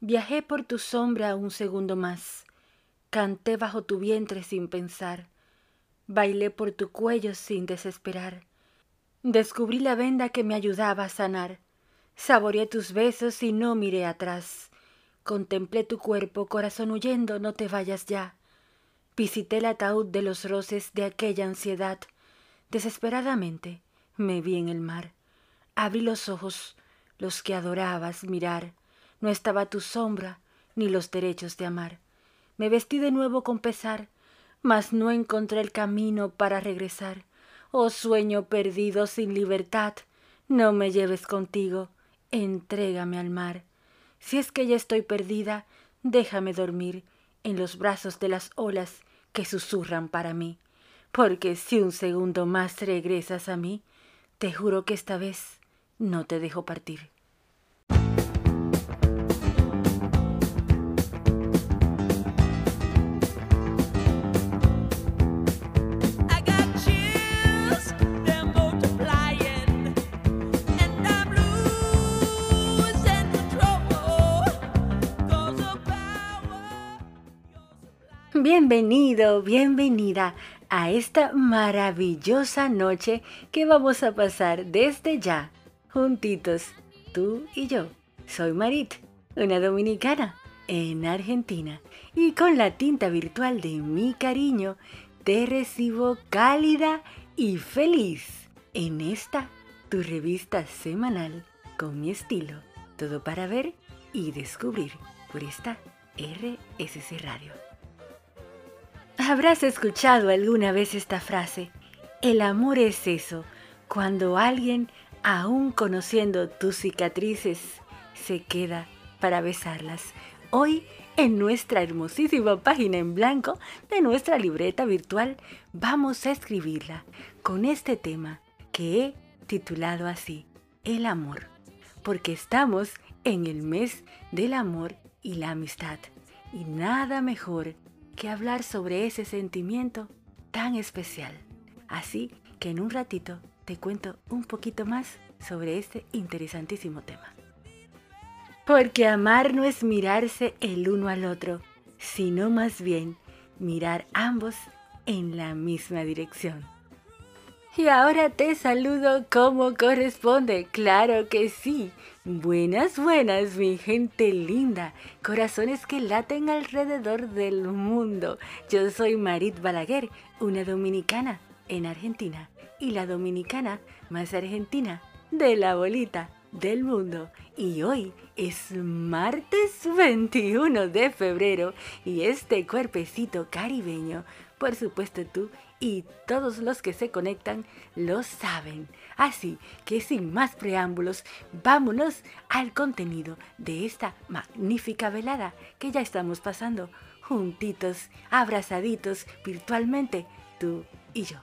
Viajé por tu sombra un segundo más, canté bajo tu vientre sin pensar, bailé por tu cuello sin desesperar, descubrí la venda que me ayudaba a sanar, saboreé tus besos y no miré atrás, contemplé tu cuerpo, corazón huyendo, no te vayas ya, visité el ataúd de los roces de aquella ansiedad, desesperadamente me vi en el mar, abrí los ojos, los que adorabas mirar, no estaba tu sombra ni los derechos de amar. Me vestí de nuevo con pesar, mas no encontré el camino para regresar. Oh sueño perdido sin libertad, no me lleves contigo, entrégame al mar. Si es que ya estoy perdida, déjame dormir en los brazos de las olas que susurran para mí. Porque si un segundo más regresas a mí, te juro que esta vez no te dejo partir. Bienvenido, bienvenida a esta maravillosa noche que vamos a pasar desde ya, juntitos, tú y yo. Soy Marit, una dominicana en Argentina, y con la tinta virtual de mi cariño, te recibo cálida y feliz en esta, tu revista semanal con mi estilo, todo para ver y descubrir por esta RSC Radio. Habrás escuchado alguna vez esta frase, el amor es eso, cuando alguien, aún conociendo tus cicatrices, se queda para besarlas. Hoy, en nuestra hermosísima página en blanco de nuestra libreta virtual, vamos a escribirla con este tema que he titulado así, el amor, porque estamos en el mes del amor y la amistad, y nada mejor que hablar sobre ese sentimiento tan especial. Así que en un ratito te cuento un poquito más sobre este interesantísimo tema. Porque amar no es mirarse el uno al otro, sino más bien mirar ambos en la misma dirección. Y ahora te saludo como corresponde, claro que sí. Buenas, buenas, mi gente linda, corazones que laten alrededor del mundo. Yo soy Marit Balaguer, una dominicana en Argentina y la dominicana más argentina de la bolita del mundo. Y hoy es martes 21 de febrero y este cuerpecito caribeño, por supuesto tú y todos los que se conectan lo saben. Así que sin más preámbulos, vámonos al contenido de esta magnífica velada que ya estamos pasando juntitos, abrazaditos virtualmente, tú y yo.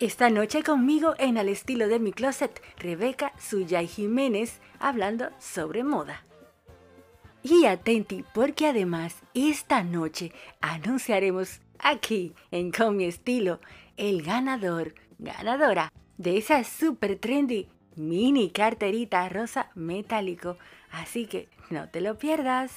Esta noche conmigo en el estilo de mi closet, Rebeca Suyay Jiménez hablando sobre moda. Y atenti porque además esta noche anunciaremos aquí en Con mi estilo el ganador, ganadora de esa super trendy mini carterita rosa metálico. Así que no te lo pierdas.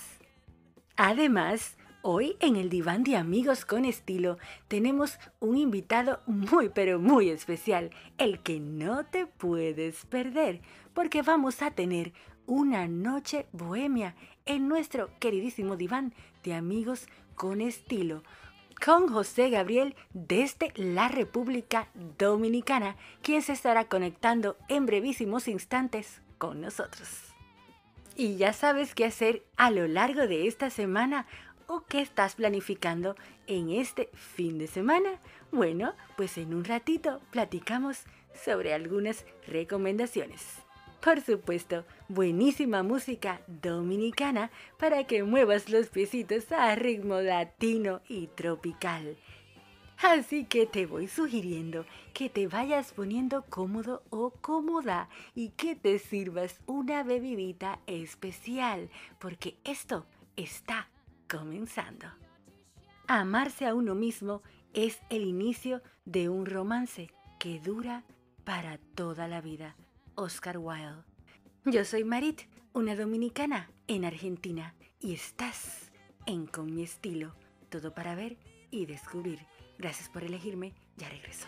Además, hoy en el diván de amigos con estilo tenemos un invitado muy pero muy especial, el que no te puedes perder, porque vamos a tener una noche bohemia en nuestro queridísimo diván de amigos con estilo con José Gabriel desde la República Dominicana, quien se estará conectando en brevísimos instantes con nosotros. Y ya sabes qué hacer a lo largo de esta semana o qué estás planificando en este fin de semana. Bueno, pues en un ratito platicamos sobre algunas recomendaciones. Por supuesto, buenísima música dominicana para que muevas los piecitos a ritmo latino y tropical. Así que te voy sugiriendo que te vayas poniendo cómodo o cómoda y que te sirvas una bebidita especial, porque esto está comenzando. Amarse a uno mismo es el inicio de un romance que dura para toda la vida. Oscar Wilde. Yo soy Marit, una dominicana en Argentina y estás en Con mi estilo, todo para ver y descubrir. Gracias por elegirme, ya regreso.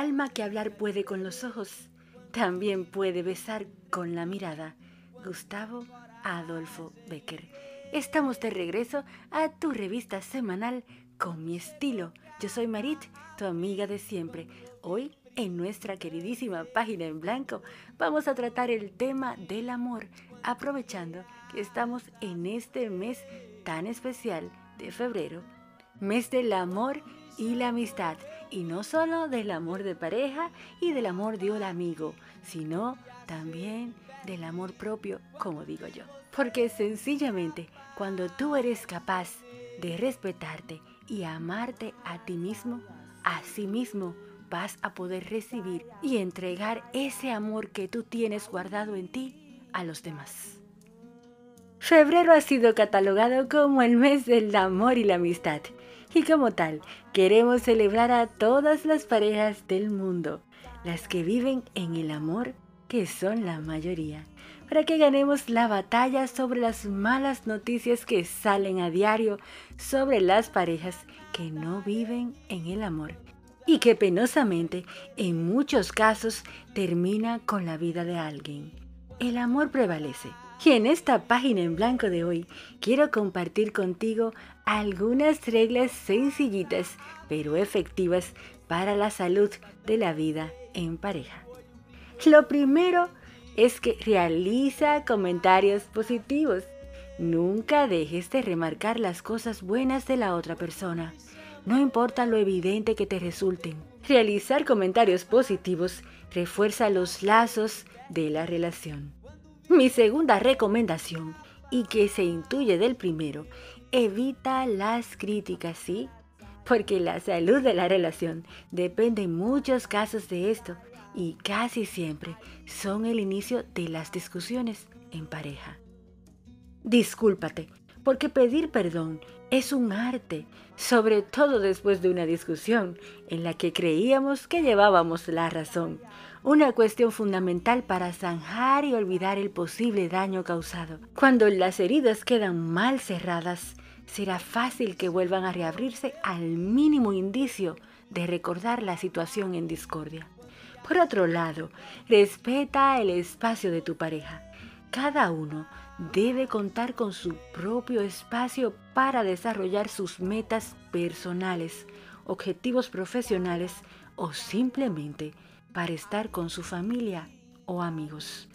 Alma que hablar puede con los ojos, también puede besar con la mirada. Gustavo Adolfo Becker. Estamos de regreso a tu revista semanal con mi estilo. Yo soy Marit, tu amiga de siempre. Hoy, en nuestra queridísima página en blanco, vamos a tratar el tema del amor, aprovechando que estamos en este mes tan especial de febrero, mes del amor y la amistad y no solo del amor de pareja y del amor de un amigo, sino también del amor propio, como digo yo. Porque sencillamente cuando tú eres capaz de respetarte y amarte a ti mismo, a sí mismo vas a poder recibir y entregar ese amor que tú tienes guardado en ti a los demás. Febrero ha sido catalogado como el mes del amor y la amistad y como tal, queremos celebrar a todas las parejas del mundo, las que viven en el amor, que son la mayoría, para que ganemos la batalla sobre las malas noticias que salen a diario sobre las parejas que no viven en el amor y que penosamente en muchos casos termina con la vida de alguien. El amor prevalece y en esta página en blanco de hoy quiero compartir contigo algunas reglas sencillitas pero efectivas para la salud de la vida en pareja. Lo primero es que realiza comentarios positivos. Nunca dejes de remarcar las cosas buenas de la otra persona, no importa lo evidente que te resulten. Realizar comentarios positivos refuerza los lazos de la relación. Mi segunda recomendación, y que se intuye del primero, evita las críticas, ¿sí? Porque la salud de la relación depende en muchos casos de esto y casi siempre son el inicio de las discusiones en pareja. Discúlpate, porque pedir perdón es un arte, sobre todo después de una discusión en la que creíamos que llevábamos la razón una cuestión fundamental para zanjar y olvidar el posible daño causado. Cuando las heridas quedan mal cerradas, será fácil que vuelvan a reabrirse al mínimo indicio de recordar la situación en discordia. Por otro lado, respeta el espacio de tu pareja. Cada uno debe contar con su propio espacio para desarrollar sus metas personales, objetivos profesionales o simplemente para estar con su familia o amigos.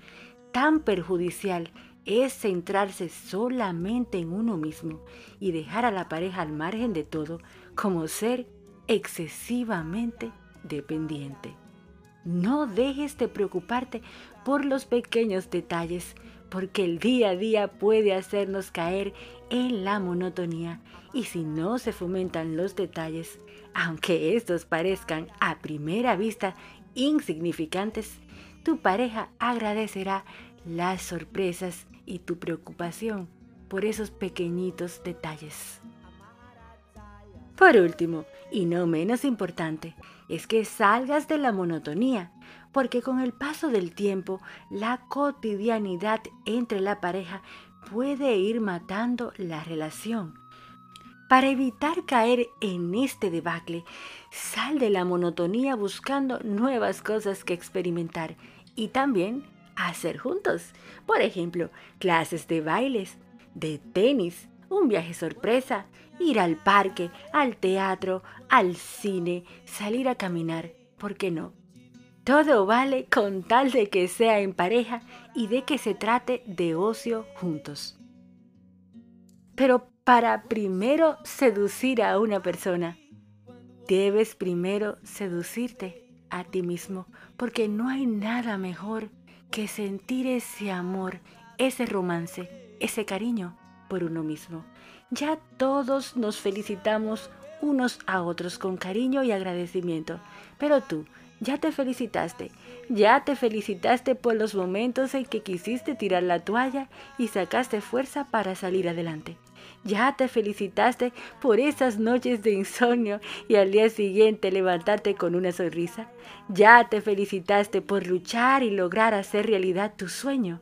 Tan perjudicial es centrarse solamente en uno mismo y dejar a la pareja al margen de todo como ser excesivamente dependiente. No dejes de preocuparte por los pequeños detalles, porque el día a día puede hacernos caer en la monotonía y si no se fomentan los detalles, aunque estos parezcan a primera vista insignificantes, tu pareja agradecerá las sorpresas y tu preocupación por esos pequeñitos detalles. Por último, y no menos importante, es que salgas de la monotonía, porque con el paso del tiempo, la cotidianidad entre la pareja puede ir matando la relación para evitar caer en este debacle, sal de la monotonía buscando nuevas cosas que experimentar y también hacer juntos. Por ejemplo, clases de bailes, de tenis, un viaje sorpresa, ir al parque, al teatro, al cine, salir a caminar, ¿por qué no? Todo vale con tal de que sea en pareja y de que se trate de ocio juntos. Pero para primero seducir a una persona, debes primero seducirte a ti mismo, porque no hay nada mejor que sentir ese amor, ese romance, ese cariño por uno mismo. Ya todos nos felicitamos unos a otros con cariño y agradecimiento, pero tú, ya te felicitaste, ya te felicitaste por los momentos en que quisiste tirar la toalla y sacaste fuerza para salir adelante. Ya te felicitaste por esas noches de insomnio y al día siguiente levantarte con una sonrisa. Ya te felicitaste por luchar y lograr hacer realidad tu sueño.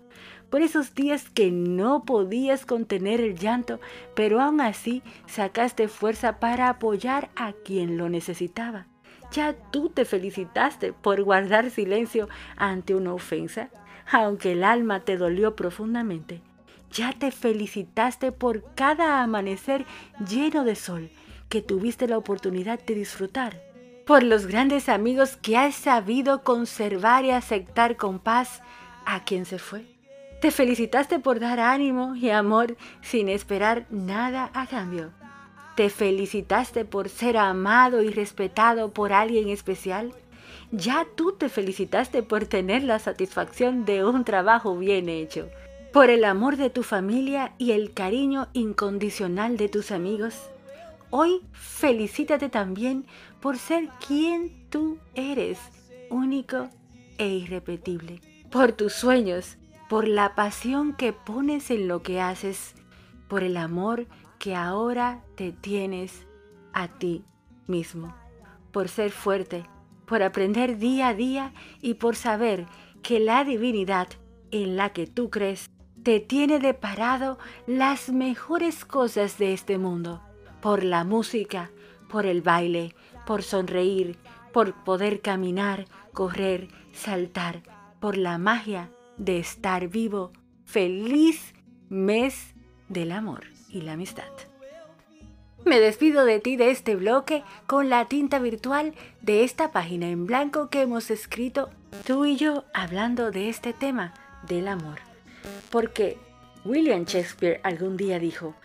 Por esos días que no podías contener el llanto, pero aún así sacaste fuerza para apoyar a quien lo necesitaba. Ya tú te felicitaste por guardar silencio ante una ofensa, aunque el alma te dolió profundamente. Ya te felicitaste por cada amanecer lleno de sol que tuviste la oportunidad de disfrutar. Por los grandes amigos que has sabido conservar y aceptar con paz a quien se fue. Te felicitaste por dar ánimo y amor sin esperar nada a cambio. Te felicitaste por ser amado y respetado por alguien especial. Ya tú te felicitaste por tener la satisfacción de un trabajo bien hecho por el amor de tu familia y el cariño incondicional de tus amigos. Hoy felicítate también por ser quien tú eres, único e irrepetible, por tus sueños, por la pasión que pones en lo que haces, por el amor que ahora te tienes a ti mismo, por ser fuerte, por aprender día a día y por saber que la divinidad en la que tú crees te tiene deparado las mejores cosas de este mundo, por la música, por el baile, por sonreír, por poder caminar, correr, saltar, por la magia de estar vivo. Feliz mes del amor y la amistad. Me despido de ti de este bloque con la tinta virtual de esta página en blanco que hemos escrito tú y yo hablando de este tema del amor. Porque William Shakespeare algún día dijo,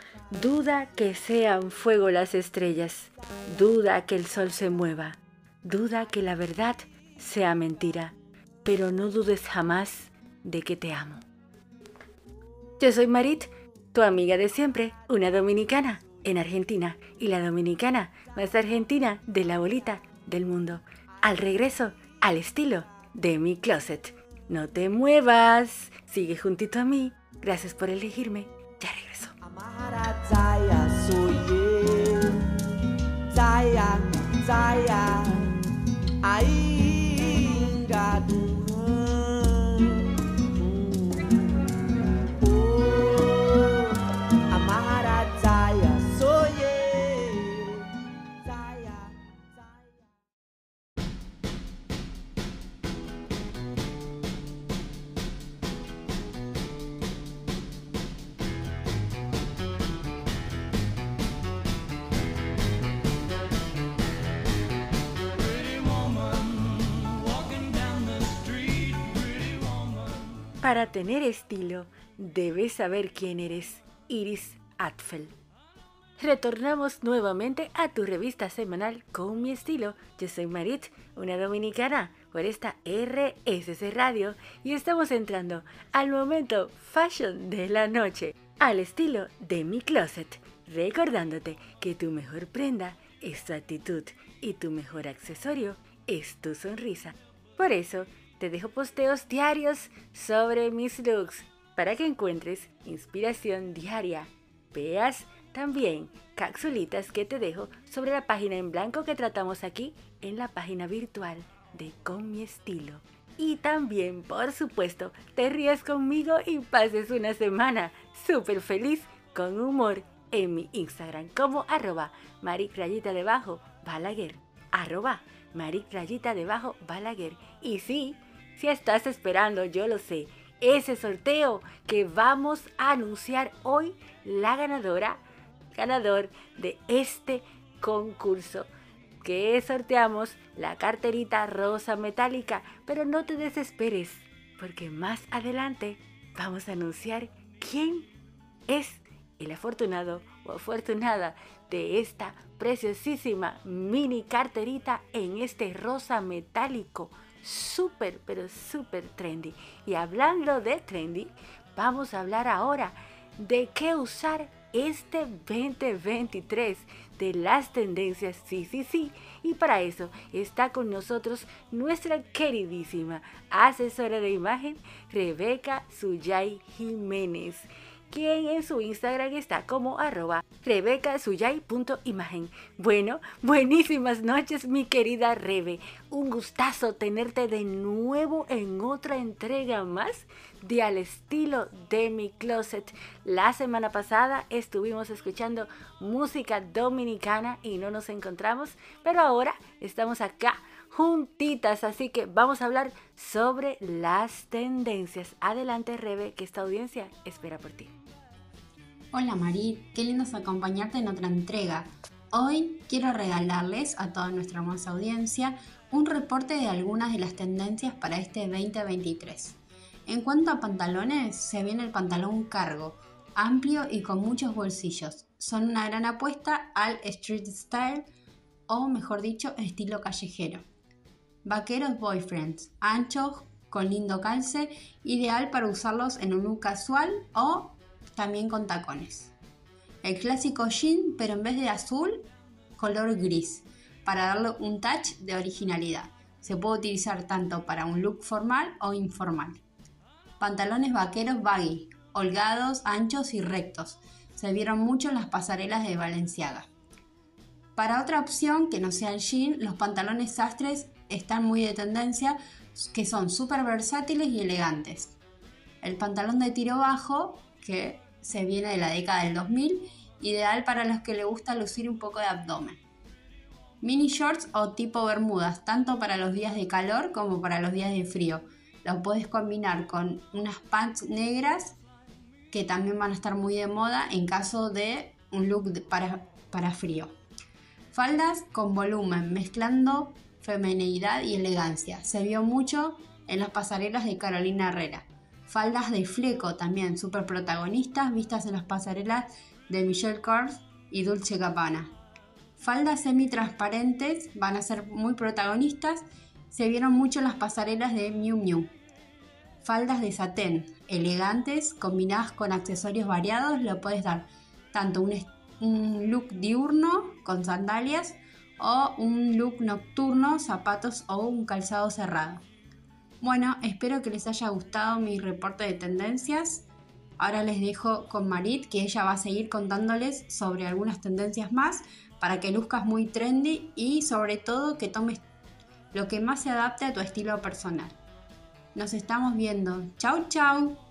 duda que sean fuego las estrellas, duda que el sol se mueva, duda que la verdad sea mentira, pero no dudes jamás de que te amo. Yo soy Marit, tu amiga de siempre, una dominicana en Argentina y la dominicana más argentina de la bolita del mundo. Al regreso, al estilo de mi closet. No te muevas, sigue juntito a mí. Gracias por elegirme. Ya regreso. Para tener estilo, debes saber quién eres, Iris Atfel. Retornamos nuevamente a tu revista semanal con mi estilo. Yo soy Marit, una dominicana, por esta RSC Radio y estamos entrando al momento fashion de la noche, al estilo de mi closet, recordándote que tu mejor prenda es tu actitud y tu mejor accesorio es tu sonrisa. Por eso, te dejo posteos diarios sobre mis looks para que encuentres inspiración diaria. Veas también capsulitas que te dejo sobre la página en blanco que tratamos aquí en la página virtual de Con mi estilo. Y también, por supuesto, te rías conmigo y pases una semana súper feliz con humor en mi Instagram como arroba maricrayita debajo balaguer arroba maricrayita debajo balaguer y sí, si estás esperando, yo lo sé, ese sorteo que vamos a anunciar hoy la ganadora, ganador de este concurso que sorteamos la carterita rosa metálica, pero no te desesperes, porque más adelante vamos a anunciar quién es el afortunado o afortunada de esta preciosísima mini carterita en este rosa metálico súper, pero súper trendy. Y hablando de trendy, vamos a hablar ahora de qué usar este 2023 de las tendencias, sí, sí, sí. Y para eso está con nosotros nuestra queridísima asesora de imagen, Rebeca Suyay Jiménez quien en su Instagram está como arroba rebecasuyay.imagen. Bueno, buenísimas noches mi querida Rebe. Un gustazo tenerte de nuevo en otra entrega más de Al estilo de mi closet. La semana pasada estuvimos escuchando música dominicana y no nos encontramos, pero ahora estamos acá juntitas, así que vamos a hablar sobre las tendencias. Adelante Rebe, que esta audiencia espera por ti. Hola Marit, qué lindo es acompañarte en otra entrega. Hoy quiero regalarles a toda nuestra hermosa audiencia un reporte de algunas de las tendencias para este 2023. En cuanto a pantalones, se viene el pantalón cargo, amplio y con muchos bolsillos. Son una gran apuesta al street style o mejor dicho, estilo callejero. Vaqueros boyfriends, anchos, con lindo calce, ideal para usarlos en un look casual o también con tacones. El clásico jean, pero en vez de azul, color gris, para darle un touch de originalidad. Se puede utilizar tanto para un look formal o informal. Pantalones vaqueros baggy, holgados, anchos y rectos. Se vieron mucho en las pasarelas de Valenciaga. Para otra opción que no sea el jean, los pantalones sastres están muy de tendencia, que son súper versátiles y elegantes. El pantalón de tiro bajo, que se viene de la década del 2000, ideal para los que le gusta lucir un poco de abdomen. Mini shorts o tipo bermudas, tanto para los días de calor como para los días de frío. Lo puedes combinar con unas pants negras que también van a estar muy de moda en caso de un look para, para frío. Faldas con volumen, mezclando femenidad y elegancia. Se vio mucho en las pasarelas de Carolina Herrera faldas de fleco también súper protagonistas vistas en las pasarelas de Michelle Kors y Dulce Gabbana. Faldas semi-transparentes van a ser muy protagonistas, se vieron mucho en las pasarelas de Miu Miu. Faldas de satén, elegantes, combinadas con accesorios variados, le puedes dar tanto un, un look diurno con sandalias o un look nocturno, zapatos o un calzado cerrado. Bueno, espero que les haya gustado mi reporte de tendencias. Ahora les dejo con Marit, que ella va a seguir contándoles sobre algunas tendencias más para que luzcas muy trendy y sobre todo que tomes lo que más se adapte a tu estilo personal. Nos estamos viendo. Chau, chau.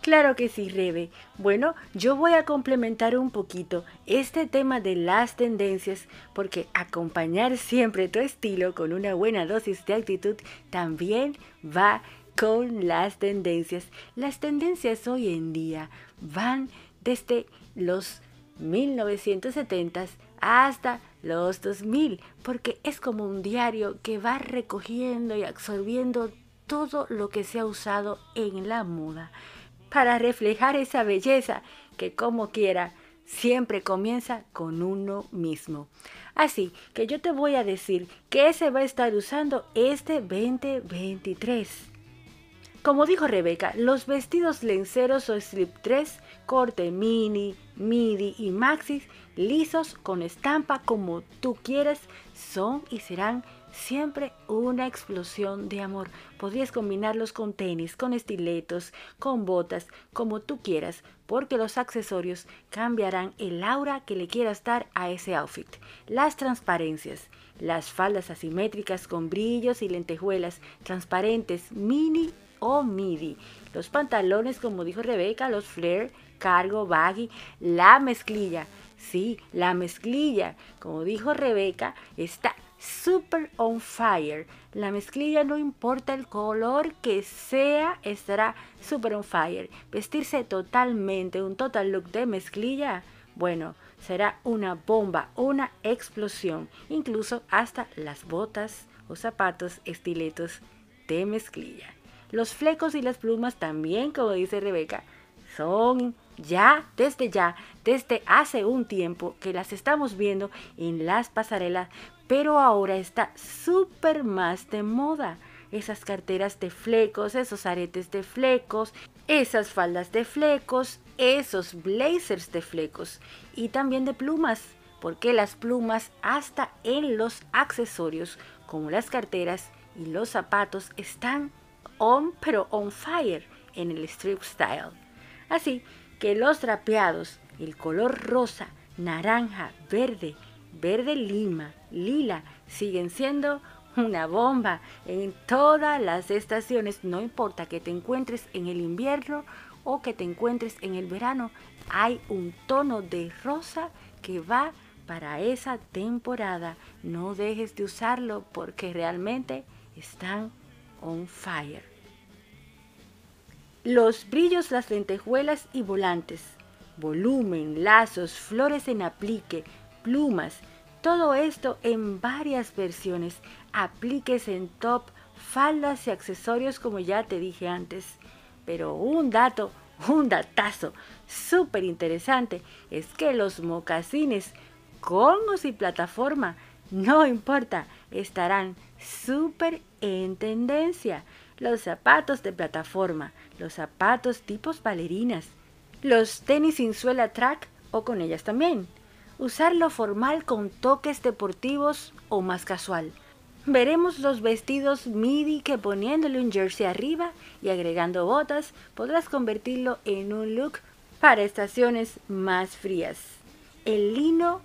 Claro que sí, Rebe. Bueno, yo voy a complementar un poquito este tema de las tendencias porque acompañar siempre tu estilo con una buena dosis de actitud también va con las tendencias. Las tendencias hoy en día van desde los 1970s hasta los 2000 porque es como un diario que va recogiendo y absorbiendo todo lo que se ha usado en la moda para reflejar esa belleza que como quiera siempre comienza con uno mismo. Así que yo te voy a decir que se va a estar usando este 2023. Como dijo Rebeca, los vestidos lenceros o slip 3, corte mini, midi y maxis, lisos con estampa como tú quieres, son y serán siempre una explosión de amor. Podrías combinarlos con tenis, con estiletos, con botas, como tú quieras, porque los accesorios cambiarán el aura que le quieras dar a ese outfit. Las transparencias, las faldas asimétricas con brillos y lentejuelas transparentes, mini o midi. Los pantalones, como dijo Rebeca, los flare, cargo, baggy, la mezclilla. Sí, la mezclilla, como dijo Rebeca, está super on fire. La mezclilla no importa el color que sea, estará super on fire. Vestirse totalmente, un total look de mezclilla, bueno, será una bomba, una explosión. Incluso hasta las botas o zapatos estiletos de mezclilla. Los flecos y las plumas también, como dice Rebeca, son ya, desde ya, desde hace un tiempo que las estamos viendo en las pasarelas, pero ahora está súper más de moda. Esas carteras de flecos, esos aretes de flecos, esas faldas de flecos, esos blazers de flecos y también de plumas, porque las plumas hasta en los accesorios como las carteras y los zapatos están on pero on fire en el strip style. Así que los drapeados, el color rosa, naranja, verde, verde lima, lila, siguen siendo una bomba en todas las estaciones, no importa que te encuentres en el invierno o que te encuentres en el verano, hay un tono de rosa que va para esa temporada. No dejes de usarlo porque realmente están on fire. Los brillos, las lentejuelas y volantes, volumen, lazos, flores en aplique, plumas, todo esto en varias versiones, apliques en top, faldas y accesorios como ya te dije antes. Pero un dato, un datazo súper interesante es que los mocasines con o y plataforma, no importa, estarán súper en tendencia. Los zapatos de plataforma, los zapatos tipos bailarinas, los tenis sin suela track o con ellas también. Usarlo formal con toques deportivos o más casual. Veremos los vestidos midi que poniéndole un jersey arriba y agregando botas podrás convertirlo en un look para estaciones más frías. El lino,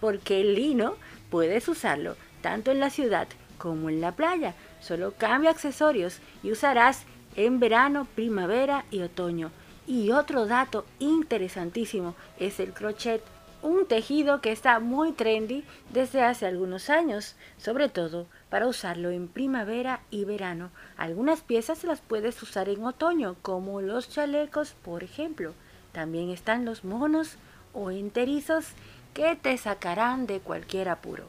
porque el lino puedes usarlo tanto en la ciudad como en la playa. Solo cambia accesorios y usarás en verano, primavera y otoño. Y otro dato interesantísimo es el crochet un tejido que está muy trendy desde hace algunos años, sobre todo para usarlo en primavera y verano. Algunas piezas las puedes usar en otoño, como los chalecos, por ejemplo. También están los monos o enterizos que te sacarán de cualquier apuro.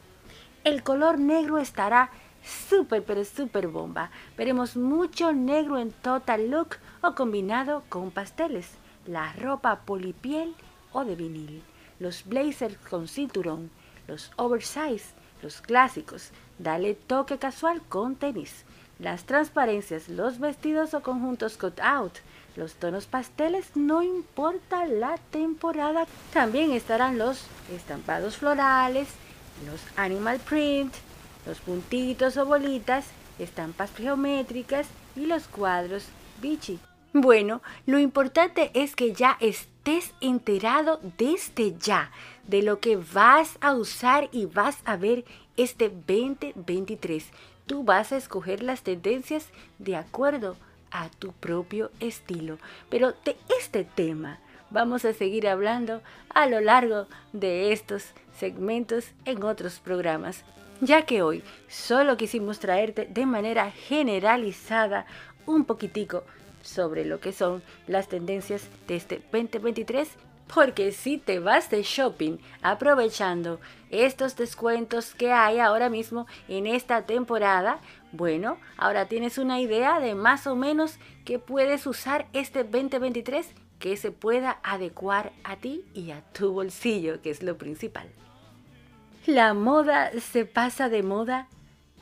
El color negro estará súper pero súper bomba. Veremos mucho negro en total look o combinado con pasteles, la ropa polipiel o de vinil los blazers con cinturón, los oversize, los clásicos, dale toque casual con tenis, las transparencias, los vestidos o conjuntos cut out, los tonos pasteles, no importa la temporada. También estarán los estampados florales, los animal print, los puntitos o bolitas, estampas geométricas y los cuadros bichi. Bueno, lo importante es que ya estés enterado desde ya de lo que vas a usar y vas a ver este 2023. Tú vas a escoger las tendencias de acuerdo a tu propio estilo. Pero de este tema vamos a seguir hablando a lo largo de estos segmentos en otros programas, ya que hoy solo quisimos traerte de manera generalizada un poquitico sobre lo que son las tendencias de este 2023 porque si te vas de shopping aprovechando estos descuentos que hay ahora mismo en esta temporada, bueno, ahora tienes una idea de más o menos que puedes usar este 2023 que se pueda adecuar a ti y a tu bolsillo, que es lo principal. La moda se pasa de moda,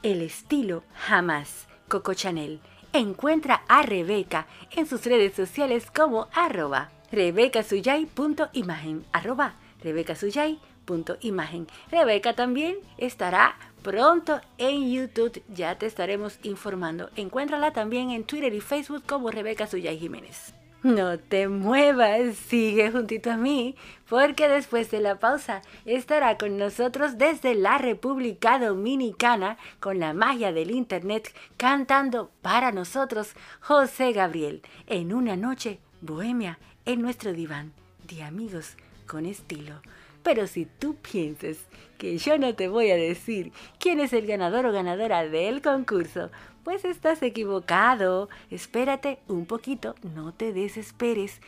el estilo jamás. Coco Chanel. Encuentra a Rebeca en sus redes sociales como arroba rebecasuyay.imagen arroba rebecasuyay.imagen. Rebeca también estará pronto en YouTube, ya te estaremos informando. Encuéntrala también en Twitter y Facebook como Rebeca Suyay Jiménez. No te muevas, sigue juntito a mí, porque después de la pausa estará con nosotros desde la República Dominicana con la magia del Internet cantando para nosotros José Gabriel en una noche bohemia en nuestro diván de amigos con estilo. Pero si tú piensas que yo no te voy a decir quién es el ganador o ganadora del concurso, pues estás equivocado. Espérate un poquito, no te desesperes.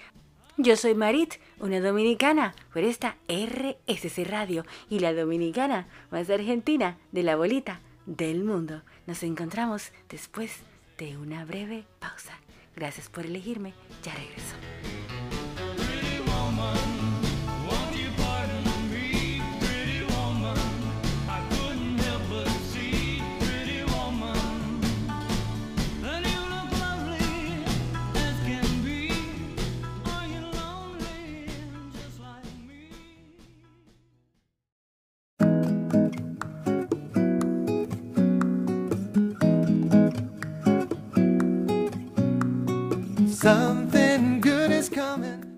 Yo soy Marit, una dominicana por esta RSC Radio y la dominicana más argentina de la bolita del mundo. Nos encontramos después de una breve pausa. Gracias por elegirme, ya regreso.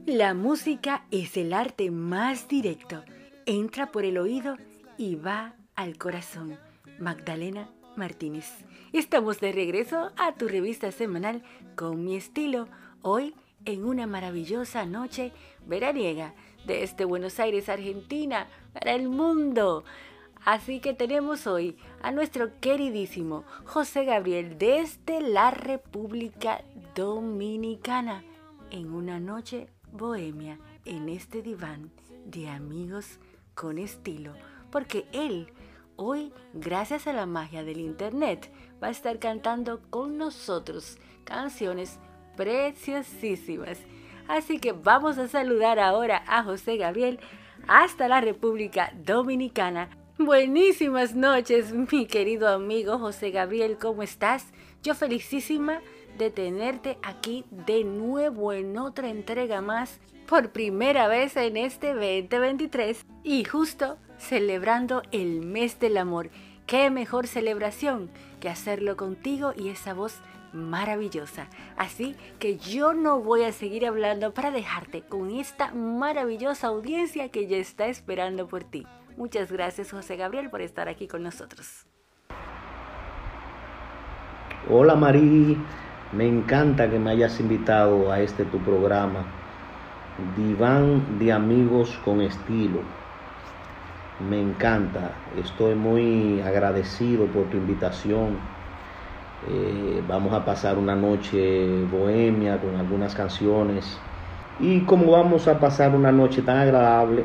La música es el arte más directo. Entra por el oído y va al corazón. Magdalena Martínez. Estamos de regreso a tu revista semanal con mi estilo. Hoy en una maravillosa noche veraniega desde Buenos Aires, Argentina, para el mundo. Así que tenemos hoy a nuestro queridísimo José Gabriel desde la República Dominicana en una noche bohemia en este diván de amigos con estilo, porque él hoy, gracias a la magia del Internet, va a estar cantando con nosotros canciones preciosísimas. Así que vamos a saludar ahora a José Gabriel hasta la República Dominicana. Buenísimas noches, mi querido amigo José Gabriel, ¿cómo estás? Yo felicísima de tenerte aquí de nuevo en otra entrega más por primera vez en este 2023 y justo celebrando el mes del amor. ¿Qué mejor celebración que hacerlo contigo y esa voz maravillosa? Así que yo no voy a seguir hablando para dejarte con esta maravillosa audiencia que ya está esperando por ti. Muchas gracias José Gabriel por estar aquí con nosotros. Hola Marí, me encanta que me hayas invitado a este tu programa, Diván de Amigos con Estilo. Me encanta, estoy muy agradecido por tu invitación. Eh, vamos a pasar una noche bohemia con algunas canciones. Y como vamos a pasar una noche tan agradable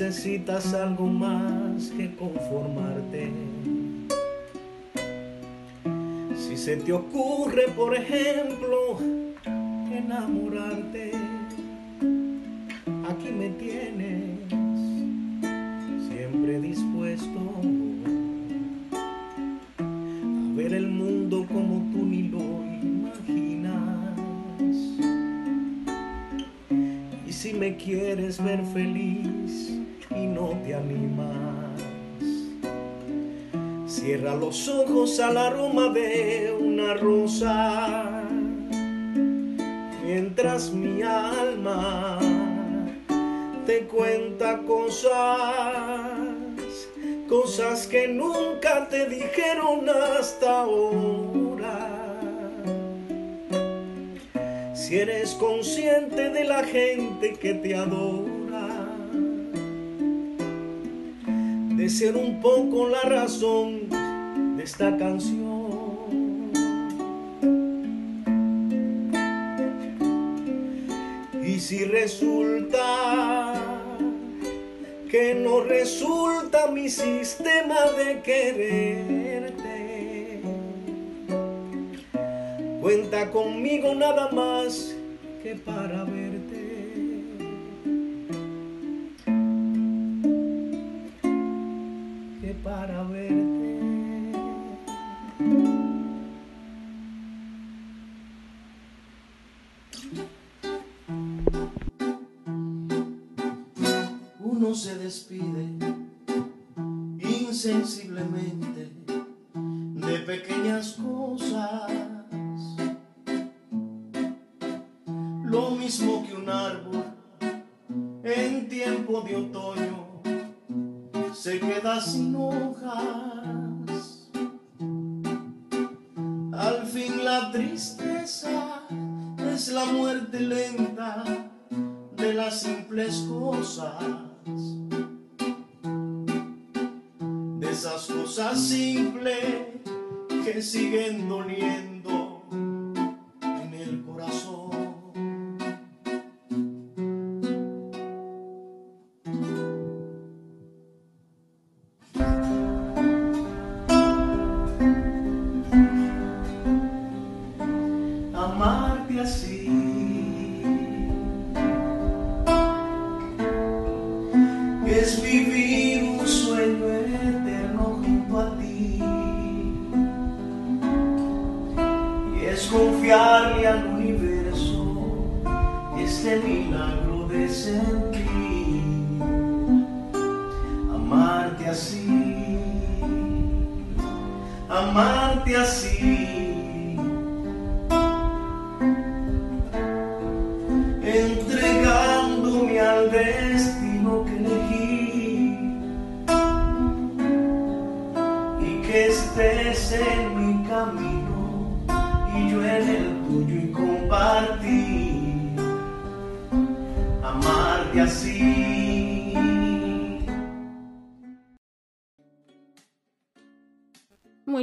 necesitas algo más que conformarte. Si se te ocurre, por ejemplo, enamorarte, aquí me tienes, siempre dispuesto a ver el mundo como tú ni lo imaginas. Y si me quieres ver feliz, Cierra los ojos al aroma de una rosa, mientras mi alma te cuenta cosas, cosas que nunca te dijeron hasta ahora. Si eres consciente de la gente que te adora, ser un poco la razón de esta canción. Y si resulta que no resulta mi sistema de quererte, cuenta conmigo nada más de pequeñas cosas. Lo mismo que un árbol en tiempo de otoño se queda sin hojas.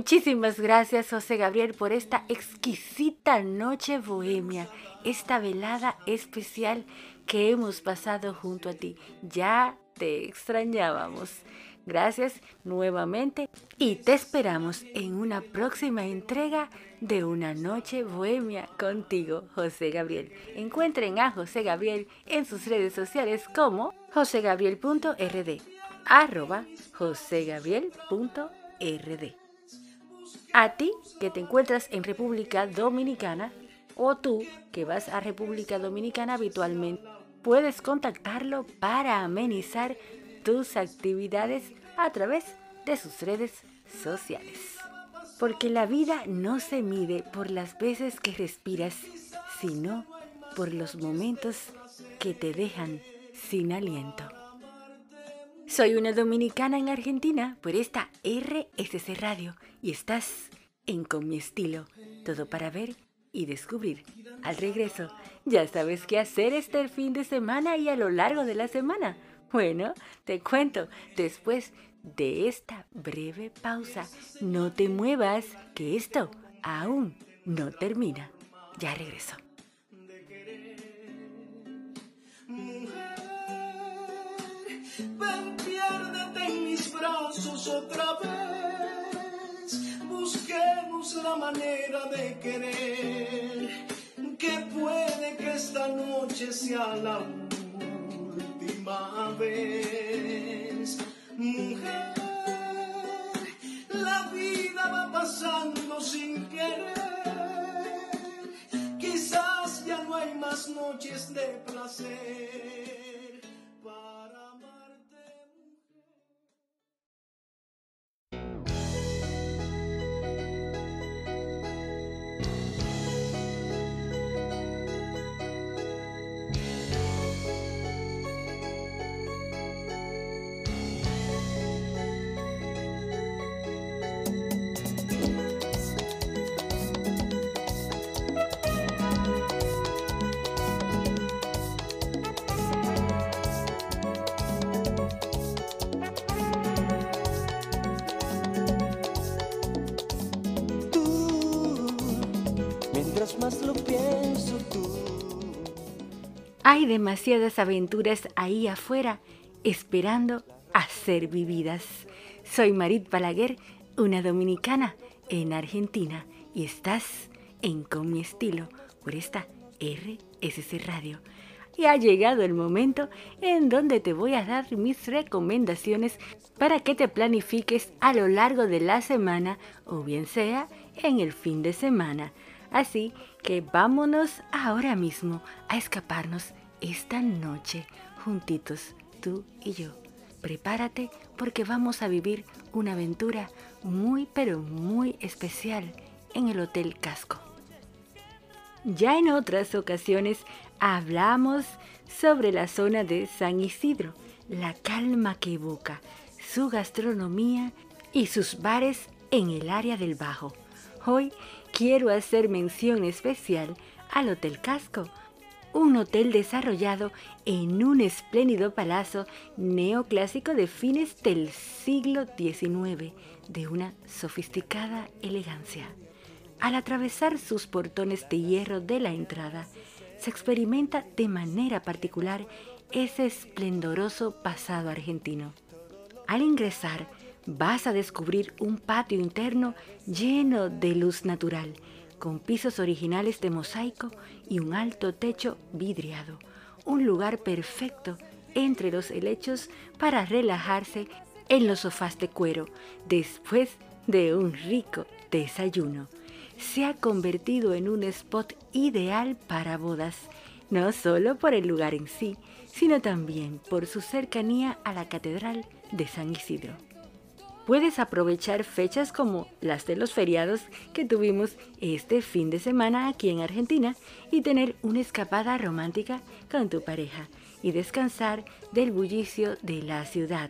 Muchísimas gracias, José Gabriel, por esta exquisita noche bohemia, esta velada especial que hemos pasado junto a ti. Ya te extrañábamos. Gracias nuevamente y te esperamos en una próxima entrega de Una Noche Bohemia contigo, José Gabriel. Encuentren a José Gabriel en sus redes sociales como josegabriel.rd, arroba josegabriel.rd. A ti que te encuentras en República Dominicana o tú que vas a República Dominicana habitualmente, puedes contactarlo para amenizar tus actividades a través de sus redes sociales. Porque la vida no se mide por las veces que respiras, sino por los momentos que te dejan sin aliento. Soy una dominicana en Argentina por esta RSC Radio y estás en Con mi estilo, todo para ver y descubrir. Al regreso, ya sabes qué hacer este fin de semana y a lo largo de la semana. Bueno, te cuento después de esta breve pausa. No te muevas, que esto aún no termina. Ya regreso. Ven, piérdete en mis brazos otra Busquemos la manera de querer. Que puede que esta noche sea la última vez. Mujer, la vida va pasando sin querer. Quizás ya no hay más noches de placer Hay demasiadas aventuras ahí afuera esperando a ser vividas. Soy Marit Balaguer, una dominicana en Argentina y estás en Con mi estilo por esta RSC Radio. Y ha llegado el momento en donde te voy a dar mis recomendaciones para que te planifiques a lo largo de la semana o bien sea en el fin de semana. Así que vámonos ahora mismo a escaparnos esta noche juntitos, tú y yo. Prepárate porque vamos a vivir una aventura muy pero muy especial en el Hotel Casco. Ya en otras ocasiones hablamos sobre la zona de San Isidro, la calma que evoca, su gastronomía y sus bares en el área del Bajo. Hoy quiero hacer mención especial al Hotel Casco, un hotel desarrollado en un espléndido palacio neoclásico de fines del siglo XIX, de una sofisticada elegancia. Al atravesar sus portones de hierro de la entrada, se experimenta de manera particular ese esplendoroso pasado argentino. Al ingresar, vas a descubrir un patio interno lleno de luz natural, con pisos originales de mosaico y un alto techo vidriado, un lugar perfecto entre los helechos para relajarse en los sofás de cuero después de un rico desayuno. Se ha convertido en un spot ideal para bodas, no solo por el lugar en sí, sino también por su cercanía a la Catedral de San Isidro puedes aprovechar fechas como las de los feriados que tuvimos este fin de semana aquí en Argentina y tener una escapada romántica con tu pareja y descansar del bullicio de la ciudad,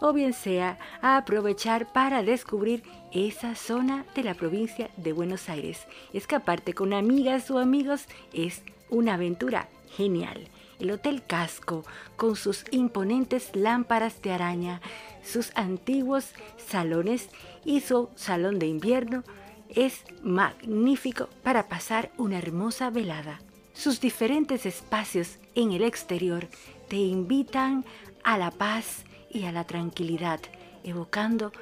o bien sea aprovechar para descubrir esa zona de la provincia de Buenos Aires. Escaparte con amigas o amigos es una aventura genial el Hotel Casco, con sus imponentes lámparas de araña, sus antiguos salones y su salón de invierno, es magnífico para pasar una hermosa velada. Sus diferentes espacios en el exterior te invitan a la paz y a la tranquilidad, evocando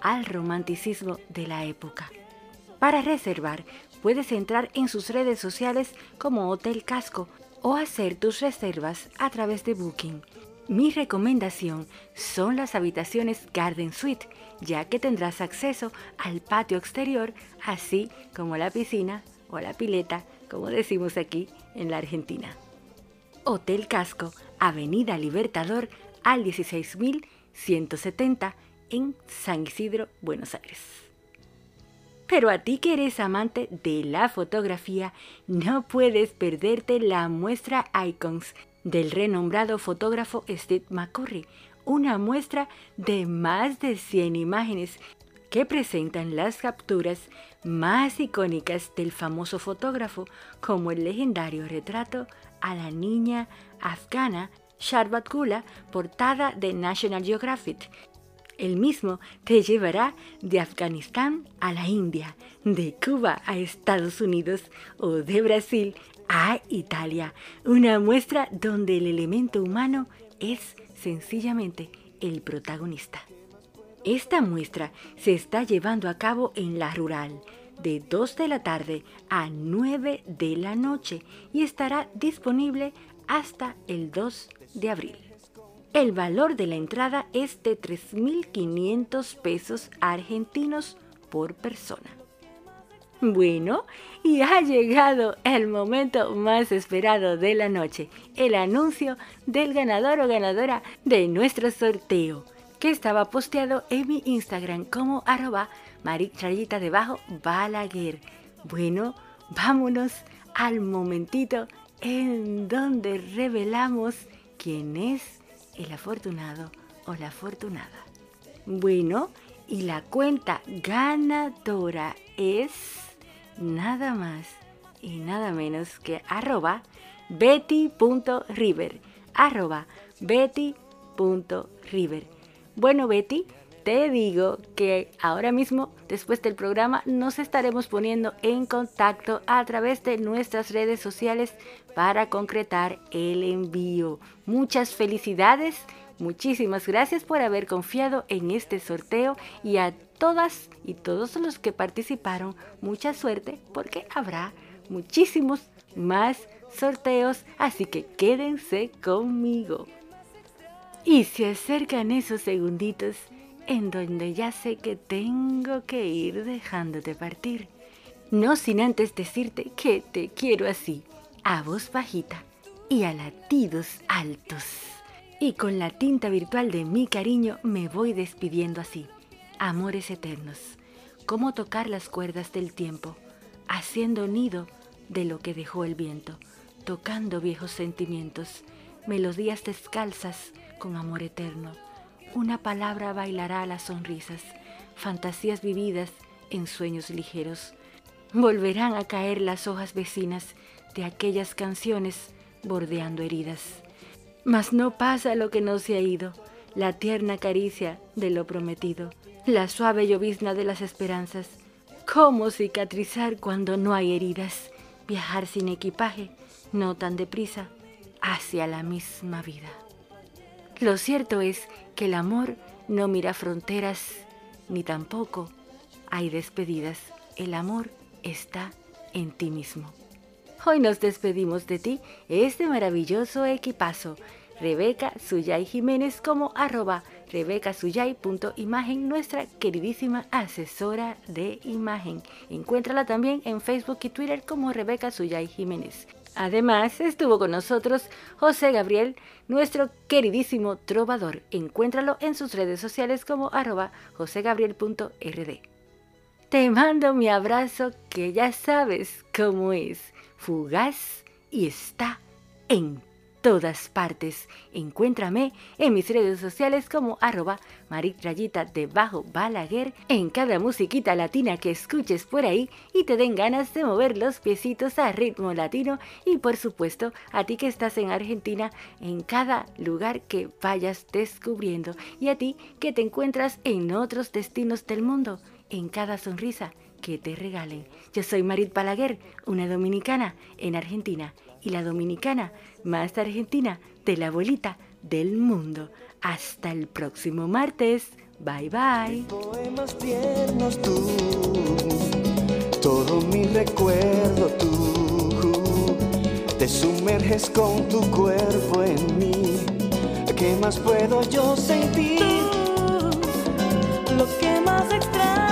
al romanticismo de la época. Para reservar, puedes entrar en sus redes sociales como Hotel Casco o hacer tus reservas a través de Booking. Mi recomendación son las habitaciones Garden Suite, ya que tendrás acceso al patio exterior, así como la piscina o la pileta, como decimos aquí en la Argentina. Hotel Casco, Avenida Libertador, al 16170 en San Isidro, Buenos Aires. Pero a ti que eres amante de la fotografía, no puedes perderte la muestra Icons del renombrado fotógrafo Steve McCurry, una muestra de más de 100 imágenes que presentan las capturas más icónicas del famoso fotógrafo, como el legendario retrato a la niña afgana Sharbat Gula, portada de National Geographic, el mismo te llevará de Afganistán a la India, de Cuba a Estados Unidos o de Brasil a Italia. Una muestra donde el elemento humano es sencillamente el protagonista. Esta muestra se está llevando a cabo en la rural de 2 de la tarde a 9 de la noche y estará disponible hasta el 2 de abril. El valor de la entrada es de 3.500 pesos argentinos por persona. Bueno, y ha llegado el momento más esperado de la noche, el anuncio del ganador o ganadora de nuestro sorteo, que estaba posteado en mi Instagram como arroba maricharita debajo balaguer. Bueno, vámonos al momentito en donde revelamos quién es el afortunado o la afortunada. Bueno, y la cuenta ganadora es nada más y nada menos que arroba betty.river. Betty.river. Bueno, Betty, te digo que ahora mismo, después del programa, nos estaremos poniendo en contacto a través de nuestras redes sociales para concretar el envío. Muchas felicidades, muchísimas gracias por haber confiado en este sorteo y a todas y todos los que participaron, mucha suerte porque habrá muchísimos más sorteos, así que quédense conmigo. Y se acercan esos segunditos en donde ya sé que tengo que ir dejándote partir. No sin antes decirte que te quiero así, a voz bajita y a latidos altos. Y con la tinta virtual de mi cariño me voy despidiendo así. Amores eternos. Cómo tocar las cuerdas del tiempo, haciendo nido de lo que dejó el viento, tocando viejos sentimientos, melodías descalzas con amor eterno. Una palabra bailará las sonrisas, fantasías vividas en sueños ligeros. Volverán a caer las hojas vecinas de aquellas canciones bordeando heridas. Mas no pasa lo que no se ha ido, la tierna caricia de lo prometido, la suave llovizna de las esperanzas. ¿Cómo cicatrizar cuando no hay heridas? Viajar sin equipaje, no tan deprisa, hacia la misma vida. Lo cierto es que el amor no mira fronteras, ni tampoco hay despedidas. El amor está en ti mismo. Hoy nos despedimos de ti, este maravilloso equipazo. Rebeca Suyay Jiménez como arroba rebecasuyay.imagen, nuestra queridísima asesora de imagen. Encuéntrala también en Facebook y Twitter como Rebeca Suyay Jiménez. Además, estuvo con nosotros José Gabriel, nuestro queridísimo trovador. Encuéntralo en sus redes sociales como arroba josegabriel.rd. Te mando mi abrazo que ya sabes cómo es. Fugaz y está en todas partes. Encuéntrame en mis redes sociales como arroba maritrayita debajo balaguer en cada musiquita latina que escuches por ahí y te den ganas de mover los piecitos a ritmo latino. Y por supuesto a ti que estás en Argentina en cada lugar que vayas descubriendo. Y a ti que te encuentras en otros destinos del mundo en cada sonrisa que te regalen. Yo soy Marit Balaguer, una dominicana en Argentina y la dominicana más argentina de la abuelita del mundo. Hasta el próximo martes. Bye bye. Poemas tiernos tú, todo mi recuerdo tú. Te sumerges con tu cuerpo en mí. ¿Qué más puedo yo sentir? lo que más extraño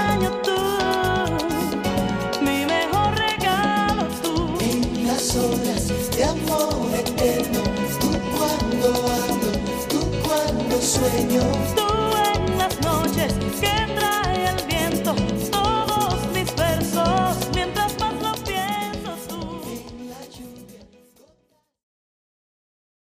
de amor eterno, tú cuando hablo, tú cuando sueño.